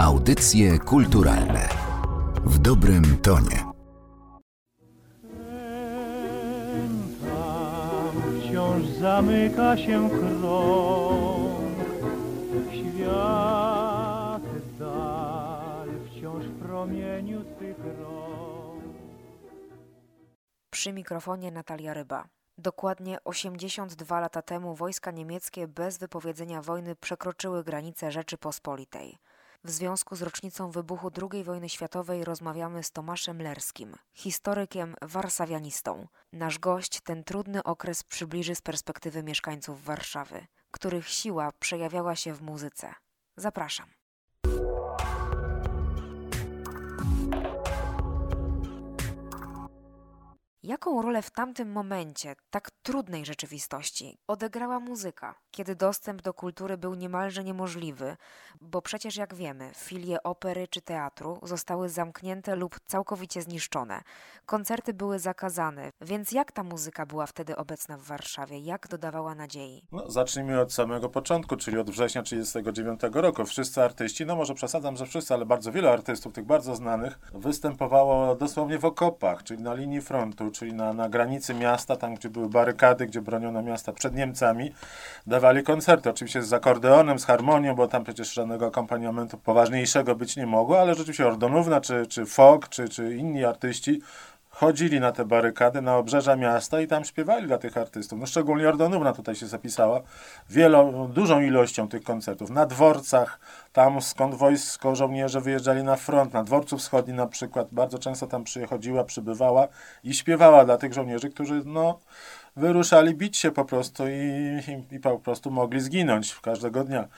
Audycje kulturalne w dobrym tonie. Tam wciąż zamyka się krąg, świat dal wciąż w promieniu twych rąk. Przy mikrofonie Natalia Ryba. Dokładnie 82 lata temu wojska niemieckie bez wypowiedzenia wojny przekroczyły granice Rzeczypospolitej. W związku z rocznicą wybuchu II wojny światowej rozmawiamy z Tomaszem Lerskim, historykiem warszawianistą. Nasz gość ten trudny okres przybliży z perspektywy mieszkańców Warszawy, których siła przejawiała się w muzyce. Zapraszam. Jaką rolę w tamtym momencie, tak trudnej rzeczywistości, odegrała muzyka, kiedy dostęp do kultury był niemalże niemożliwy, bo przecież jak wiemy, filie opery czy teatru zostały zamknięte lub całkowicie zniszczone. Koncerty były zakazane, więc jak ta muzyka była wtedy obecna w Warszawie? Jak dodawała nadziei? No, zacznijmy od samego początku, czyli od września 1939 roku. Wszyscy artyści, no może przesadzam, że wszyscy, ale bardzo wielu artystów, tych bardzo znanych, występowało dosłownie w okopach, czyli na linii frontu, czyli na, na granicy miasta, tam gdzie były barykady, gdzie broniono miasta przed Niemcami, dawali koncerty. Oczywiście z akordeonem, z harmonią, bo tam przecież żadnego akompaniamentu poważniejszego być nie mogło, ale rzeczywiście Ordonówna, czy, czy Fok, czy, czy inni artyści chodzili na te barykady, na obrzeża miasta i tam śpiewali dla tych artystów. No szczególnie Ordonówna tutaj się zapisała wielą, dużą ilością tych koncertów. Na dworcach, tam skąd wojsko, żołnierze wyjeżdżali na front, na dworcu wschodnim na przykład, bardzo często tam przychodziła, przybywała i śpiewała dla tych żołnierzy, którzy no wyruszali bić się po prostu i, i, i, po prostu mogli zginąć każdego dnia.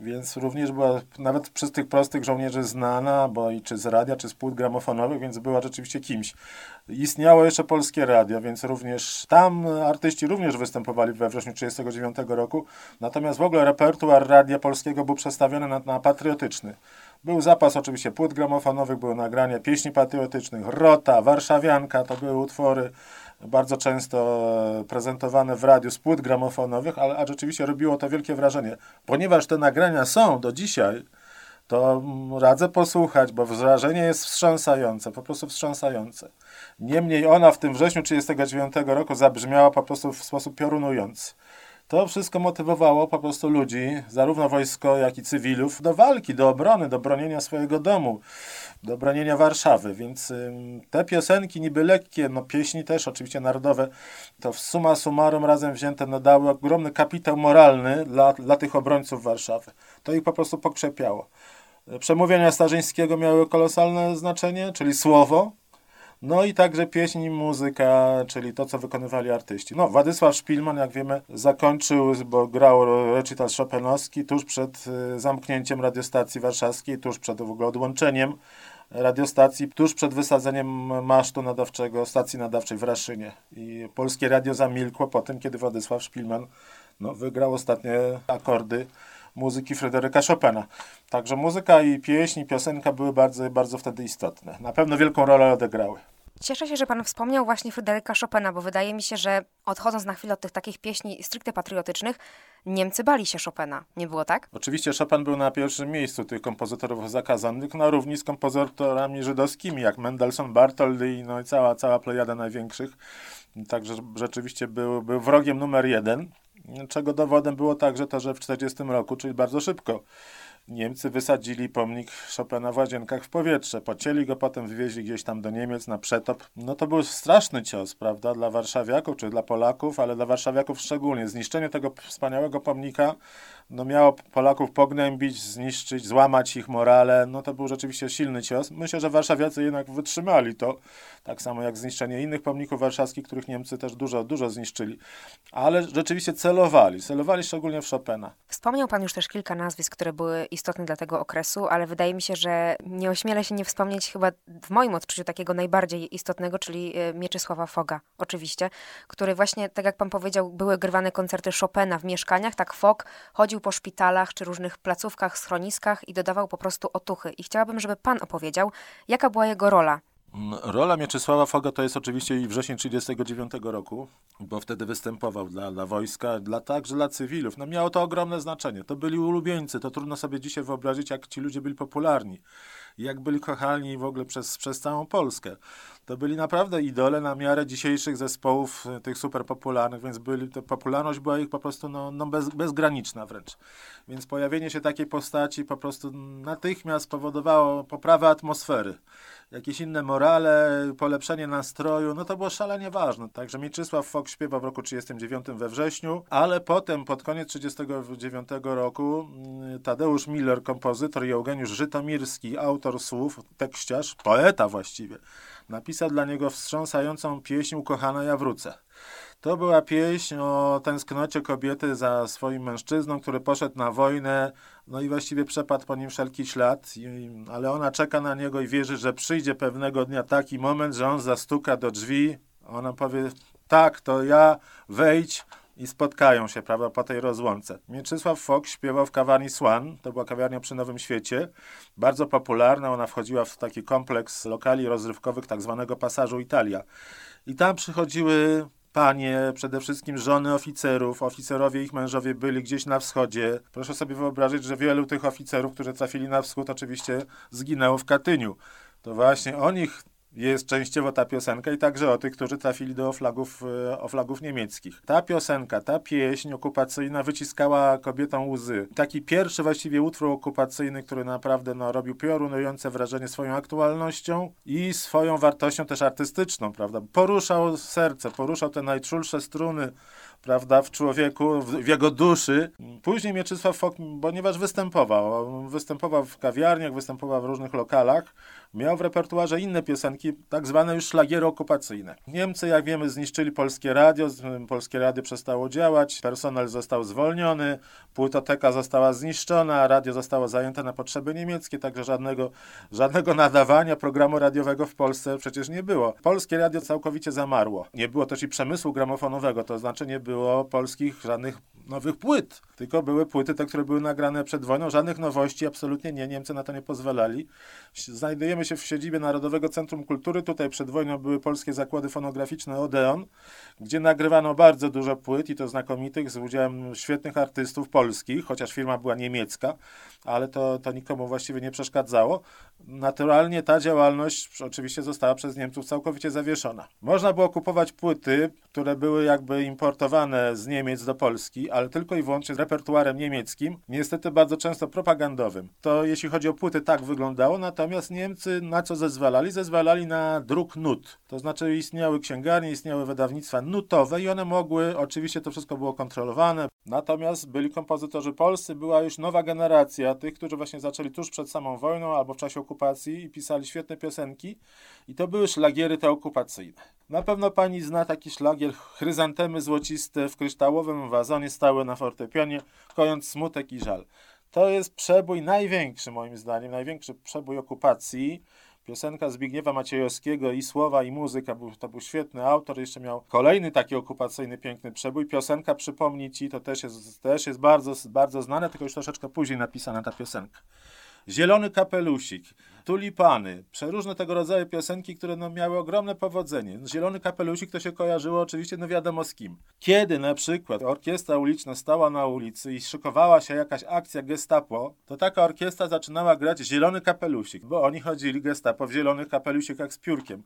Więc również była nawet przez tych prostych żołnierzy znana, bo i czy z radia, czy z płyt gramofonowych, więc była rzeczywiście kimś. Istniało jeszcze polskie radio, więc również tam artyści również występowali we wrześniu 1939 roku. Natomiast w ogóle repertuar radia polskiego był przestawiony na, na patriotyczny. Był zapas oczywiście płyt gramofonowych, były nagrania pieśni patriotycznych, Rota, Warszawianka, to były utwory bardzo często prezentowane w radiu z płyt gramofonowych, ale a rzeczywiście robiło to wielkie wrażenie. Ponieważ te nagrania są do dzisiaj, to radzę posłuchać, bo wrażenie jest wstrząsające, po prostu wstrząsające. Niemniej ona w tym wrześniu 1939 roku zabrzmiała po prostu w sposób piorunujący. To wszystko motywowało po prostu ludzi, zarówno wojsko, jak i cywilów, do walki, do obrony, do bronienia swojego domu, do bronienia Warszawy. Więc te piosenki niby lekkie, no pieśni też oczywiście narodowe, to w suma summarum razem wzięte no, dały ogromny kapitał moralny dla, dla tych obrońców Warszawy. To ich po prostu pokrzepiało. Przemówienia Starzyńskiego miały kolosalne znaczenie, czyli słowo, no i także pieśń i muzyka, czyli to, co wykonywali artyści. No, Władysław Szpilman, jak wiemy, zakończył, bo grał recital Chopinowski tuż przed y, zamknięciem radiostacji warszawskiej, tuż przed w ogóle odłączeniem radiostacji, tuż przed wysadzeniem masztu nadawczego, stacji nadawczej w Raszynie. I polskie radio zamilkło po tym, kiedy Władysław Szpilman no, wygrał ostatnie akordy muzyki Fryderyka Chopina. Także muzyka i pieśń, i piosenka były bardzo, bardzo wtedy istotne. Na pewno wielką rolę odegrały. Cieszę się, że pan wspomniał właśnie Fryderyka Chopina, bo wydaje mi się, że odchodząc na chwilę od tych takich pieśni stricte patriotycznych, Niemcy bali się Chopina. Nie było tak? Oczywiście Chopin był na pierwszym miejscu tych kompozytorów zakazanych, na równi z kompozytorami żydowskimi, jak Mendelssohn, Bartholdy i no i cała, cała plejada największych. Także rzeczywiście był, był wrogiem numer jeden, czego dowodem było także to, że w 1940 roku, czyli bardzo szybko, Niemcy wysadzili pomnik Chopina w Łazienkach w powietrze. Pocięli go, potem wywieźli gdzieś tam do Niemiec na przetop. No to był straszny cios, prawda, dla warszawiaków czy dla Polaków, ale dla warszawiaków szczególnie. Zniszczenie tego wspaniałego pomnika no miało Polaków pognębić, zniszczyć, złamać ich morale. No to był rzeczywiście silny cios. Myślę, że warszawiacy jednak wytrzymali to, tak samo jak zniszczenie innych pomników warszawskich, których Niemcy też dużo, dużo zniszczyli. Ale rzeczywiście celowali, celowali szczególnie w Chopina. Wspomniał Pan już też kilka nazwisk, które były istotne dla tego okresu, ale wydaje mi się, że nie ośmielę się nie wspomnieć chyba w moim odczuciu takiego najbardziej istotnego, czyli e, Mieczysława Foga, oczywiście, który właśnie, tak jak Pan powiedział, były grywane koncerty Chopina w mieszkaniach, tak Fog chodził po szpitalach czy różnych placówkach, schroniskach i dodawał po prostu otuchy. I chciałabym, żeby Pan opowiedział, jaka była jego rola Rola Mieczysława Foga to jest oczywiście i wrzesień 1939 roku, bo wtedy występował dla, dla wojska, dla, także dla cywilów. No miało to ogromne znaczenie. To byli ulubieńcy. To trudno sobie dzisiaj wyobrazić, jak ci ludzie byli popularni. Jak byli kochani w ogóle przez, przez całą Polskę. To byli naprawdę idole na miarę dzisiejszych zespołów, e, tych super popularnych, więc byli, to popularność była ich po prostu no, no bez, bezgraniczna wręcz. Więc pojawienie się takiej postaci po prostu natychmiast powodowało poprawę atmosfery jakieś inne morale, polepszenie nastroju, no to było szalenie ważne. Także Mieczysław Fok śpiewał w roku 39 we wrześniu, ale potem pod koniec 39 roku mm, Tadeusz Miller, kompozytor i Eugeniusz Żytomirski, autor słów, tekściarz, poeta właściwie, napisał dla niego wstrząsającą pieśń Ukochana ja wrócę. To była pieśń o tęsknocie kobiety za swoim mężczyzną, który poszedł na wojnę, no i właściwie przepadł po nim wszelki ślad, i, ale ona czeka na niego i wierzy, że przyjdzie pewnego dnia taki moment, że on zastuka do drzwi, ona powie, tak, to ja, wejdź, i spotkają się, prawda, po tej rozłące. Mieczysław Fok śpiewał w kawarni Swan, to była kawiarnia przy Nowym Świecie, bardzo popularna, ona wchodziła w taki kompleks lokali rozrywkowych tak zwanego Pasażu Italia. I tam przychodziły panie, przede wszystkim żony oficerów, oficerowie ich mężowie byli gdzieś na wschodzie. Proszę sobie wyobrazić, że wielu tych oficerów, którzy trafili na wschód, oczywiście zginęło w Katyniu. To właśnie o nich jest częściowo ta piosenka i także o tych, którzy trafili do oflagów, e, oflagów niemieckich. Ta piosenka, ta pieśń okupacyjna wyciskała kobietom łzy. Taki pierwszy właściwie utwór okupacyjny, który naprawdę no, robił piorunujące wrażenie swoją aktualnością i swoją wartością też artystyczną, prawda? Poruszał serce, poruszał te najczulsze struny prawda, w człowieku, w, w, jego duszy. Później Mieczysław Fok, ponieważ występował, występował w kawiarniach, występował w różnych lokalach, miał w repertuarze inne piosenki, tak zwane już szlagiery okupacyjne. Niemcy, jak wiemy, zniszczyli polskie radio, polskie radio przestało działać, personel został zwolniony, płytoteka została zniszczona, radio zostało zajęte na potrzeby niemieckie, także żadnego, żadnego nadawania programu radiowego w Polsce przecież nie było. Polskie radio całkowicie zamarło. Nie było też i przemysłu gramofonowego, to znaczy nie było polskich żadnych nowych płyt, tylko były płyty te, które były nagrane przed wojną, żadnych nowości, absolutnie nie, Niemcy na to nie pozwalali. Znajdujemy się w siedzibie Narodowego Centrum Kultury, tutaj przed wojną były polskie zakłady fonograficzne Odeon, gdzie nagrywano bardzo dużo płyt i to znakomitych z udziałem świetnych artystów polskich, chociaż firma była niemiecka, ale to, to nikomu właściwie nie przeszkadzało. Naturalnie ta działalność oczywiście została przez Niemców całkowicie zawieszona. Można było kupować płyty, które były jakby importowane z Niemiec do Polski, ale tylko i wyłącznie z repertuarem niemieckim, niestety bardzo często propagandowym. To jeśli chodzi o płyty, tak wyglądało, natomiast Niemcy na co zezwalali? Zezwalali na druk nut. To znaczy istniały księgarnie, istniały wydawnictwa nutowe i one mogły, oczywiście to wszystko było kontrolowane, natomiast byli kompozytorzy polscy, była już nowa generacja tych, którzy właśnie zaczęli tuż przed samą wojną albo w czasie okupacji i pisali świetne piosenki i to były szlagiery te okupacyjne. Na pewno pani zna taki szlagier chryzantemy złociste w kryształowym wazonie stały na fortepianie, kojąc smutek i żal. To jest przebój największy, moim zdaniem, największy przebój okupacji. Piosenka Zbigniewa Maciejowskiego i słowa, i muzyka, to był świetny autor. Jeszcze miał kolejny taki okupacyjny, piękny przebój. Piosenka, przypomni ci, to też jest, też jest bardzo, bardzo znane, tylko już troszeczkę później napisana ta piosenka. Zielony kapelusik, tulipany, przeróżne tego rodzaju piosenki, które no, miały ogromne powodzenie. Zielony kapelusik to się kojarzyło oczywiście, no wiadomo z kim. Kiedy na przykład orkiestra uliczna stała na ulicy i szykowała się jakaś akcja gestapo, to taka orkiestra zaczynała grać Zielony kapelusik, bo oni chodzili gestapo w zielonych kapelusikach z piórkiem.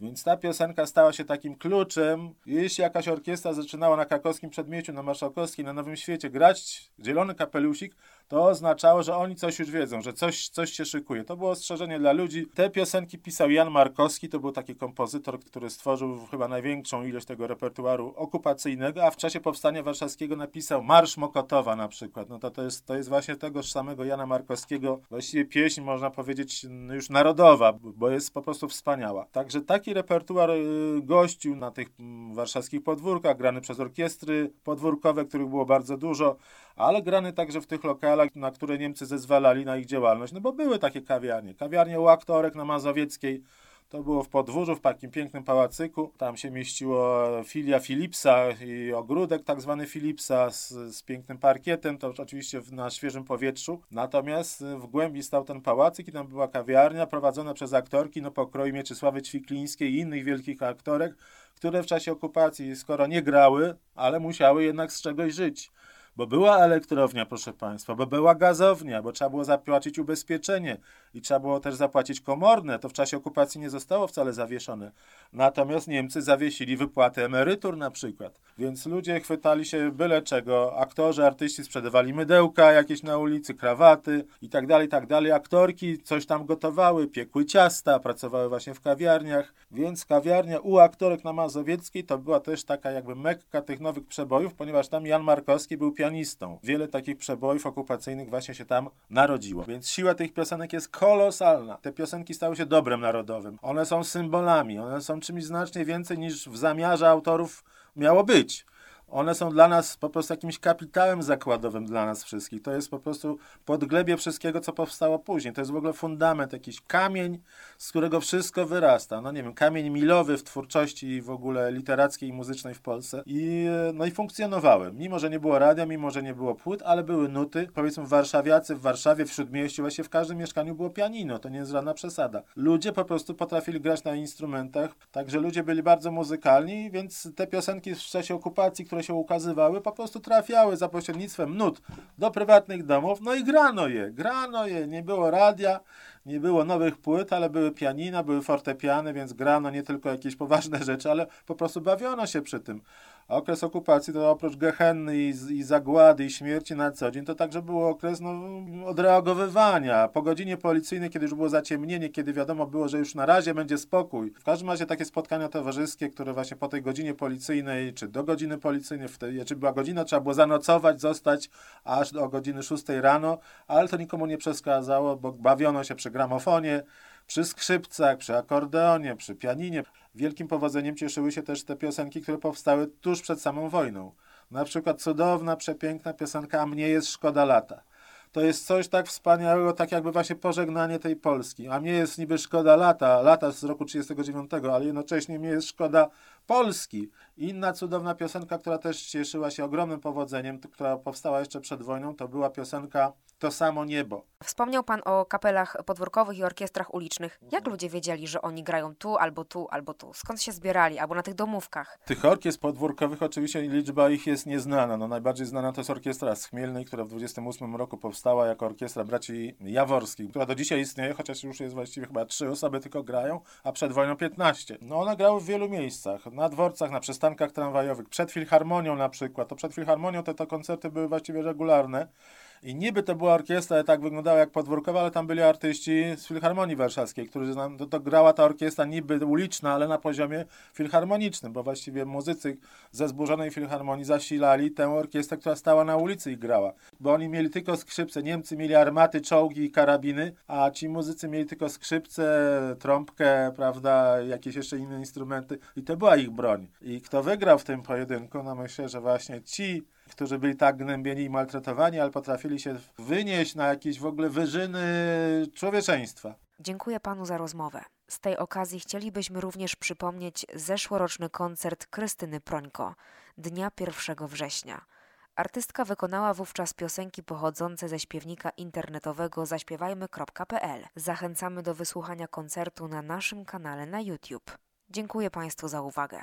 Więc ta piosenka stała się takim kluczem. Jeśli jakaś orkiestra zaczynała na krakowskim przedmieciu, na Marszałkowskiej, na Nowym Świecie grać zielony kapelusik, to oznaczało, że oni coś już wiedzą, że coś, coś się szykuje. To było ostrzeżenie dla ludzi. Te piosenki pisał Jan Markowski, to był taki kompozytor, który stworzył chyba największą ilość tego repertuaru okupacyjnego, a w czasie Powstania Warszawskiego napisał Marsz Mokotowa na przykład. No to, to, jest, to jest właśnie tegoż samego Jana Markowskiego, właściwie pieśń, można powiedzieć, już narodowa, bo jest po prostu wspaniała. Także taki repertuar y, gościł na tych warszawskich podwórkach, grany przez orkiestry podwórkowe, których było bardzo dużo ale grany także w tych lokalach, na które Niemcy zezwalali na ich działalność, no bo były takie kawiarnie. Kawiarnie u aktorek na Mazowieckiej, To było w Podwórzu, w takim pięknym pałacyku. Tam się mieściło filia Philipsa i ogródek tak zwany Philipsa z, z pięknym parkietem, to oczywiście w, na świeżym powietrzu. Natomiast w głębi stał ten pałacyk i tam była kawiarnia prowadzona przez aktorki no pokroju Mieczysławy Ćwiklińskiej i innych wielkich aktorek, które w czasie okupacji, skoro nie grały, ale musiały jednak z czegoś żyć bo była elektrownia, proszę Państwa, bo była gazownia, bo trzeba było zapłacić ubezpieczenie i trzeba było też zapłacić komorne. To w czasie okupacji nie zostało wcale zawieszone. Natomiast Niemcy zawiesili wypłaty emerytur na przykład. Więc ludzie chwytali się byle czego. Aktorzy, artyści sprzedawali mydełka jakieś na ulicy, krawaty i tak dalej, tak dalej. Aktorki coś tam gotowały, piekły ciasta, pracowały właśnie w kawiarniach. Więc kawiarnia u aktorek na Mazowieckiej to była też taka jakby mekka tych nowych przebojów, ponieważ tam Jan Markowski był pianistą. Wiele takich przebojów okupacyjnych właśnie się tam narodziło. Więc siła tych piosenek jest kolosalna. Te piosenki stały się dobrem narodowym. One są symbolami, one są czymś znacznie więcej niż w zamiarze autorów miało być. One są dla nas po prostu jakimś kapitałem zakładowym dla nas wszystkich. To jest po prostu podglebie wszystkiego, co powstało później. To jest w ogóle fundament, jakiś kamień, z którego wszystko wyrasta. No nie wiem, kamień milowy w twórczości w ogóle literackiej i muzycznej w Polsce. I, no i funkcjonowały. Mimo, że nie było radia, mimo, że nie było płyt, ale były nuty. Powiedzmy warszawiacy w Warszawie, w Śródmieściu, właśnie w każdym mieszkaniu było pianino. To nie jest żadna przesada. Ludzie po prostu potrafili grać na instrumentach, także ludzie byli bardzo muzykalni, więc te piosenki w czasie okupacji, które się ukazywały, po prostu trafiały za pośrednictwem nut do prywatnych domów, no i grano je, grano je, nie było radia, nie było nowych płyt, ale były pianina, były fortepiany, więc grano nie tylko jakieś poważne rzeczy, ale po prostu bawiono się przy tym. Okres okupacji to oprócz gehenny i, i zagłady i śmierci na co dzień, to także był okres no, odreagowywania. Po godzinie policyjnej, kiedy już było zaciemnienie, kiedy wiadomo było, że już na razie będzie spokój. W każdym razie takie spotkania towarzyskie, które właśnie po tej godzinie policyjnej, czy do godziny policyjnej, wtedy, czy była godzina, trzeba było zanocować, zostać aż do godziny 6 rano, ale to nikomu nie przeszkadzało, bo bawiono się przy gramofonie, przy skrzypcach, przy akordeonie, przy pianinie. Wielkim powodzeniem cieszyły się też te piosenki, które powstały tuż przed samą wojną. Na przykład cudowna, przepiękna piosenka A mnie jest szkoda lata. To jest coś tak wspaniałego, tak jakby właśnie pożegnanie tej Polski. A mnie jest niby szkoda lata, lata z roku 39, ale jednocześnie mnie jest szkoda Polski. Inna cudowna piosenka, która też cieszyła się ogromnym powodzeniem, która powstała jeszcze przed wojną, to była piosenka To samo niebo. Wspomniał Pan o kapelach podwórkowych i orkiestrach ulicznych. Jak ludzie wiedzieli, że oni grają tu, albo tu, albo tu? Skąd się zbierali? Albo na tych domówkach? Tych orkiestr podwórkowych oczywiście liczba ich jest nieznana. No, najbardziej znana to jest orkiestra z Chmielnej, która w 28 roku powstała jako orkiestra braci Jaworskich, która do dzisiaj istnieje, chociaż już jest właściwie chyba trzy osoby tylko grają, a przed wojną 15. No one grały w wielu miejscach. Na dworcach, na przystankach tramwajowych, przed Filharmonią na przykład. To przed Filharmonią te, te koncerty były właściwie regularne. I niby to była orkiestra, tak wyglądała jak podwórkowa, ale tam byli artyści z Filharmonii Warszawskiej, którzy nam, to, to grała ta orkiestra niby uliczna, ale na poziomie filharmonicznym, bo właściwie muzycy ze zburzonej Filharmonii zasilali tę orkiestrę, która stała na ulicy i grała. Bo oni mieli tylko skrzypce, Niemcy mieli armaty, czołgi i karabiny, a ci muzycy mieli tylko skrzypce, trąbkę, prawda, jakieś jeszcze inne instrumenty i to była ich broń. I kto wygrał w tym pojedynku, no myślę, że właśnie ci którzy byli tak gnębieni i maltretowani, ale potrafili się wynieść na jakieś w ogóle wyżyny człowieczeństwa. Dziękuję panu za rozmowę. Z tej okazji chcielibyśmy również przypomnieć zeszłoroczny koncert Krystyny Prońko dnia 1 września. Artystka wykonała wówczas piosenki pochodzące ze śpiewnika internetowego zaśpiewajmy.pl. Zachęcamy do wysłuchania koncertu na naszym kanale na YouTube. Dziękuję Państwu za uwagę.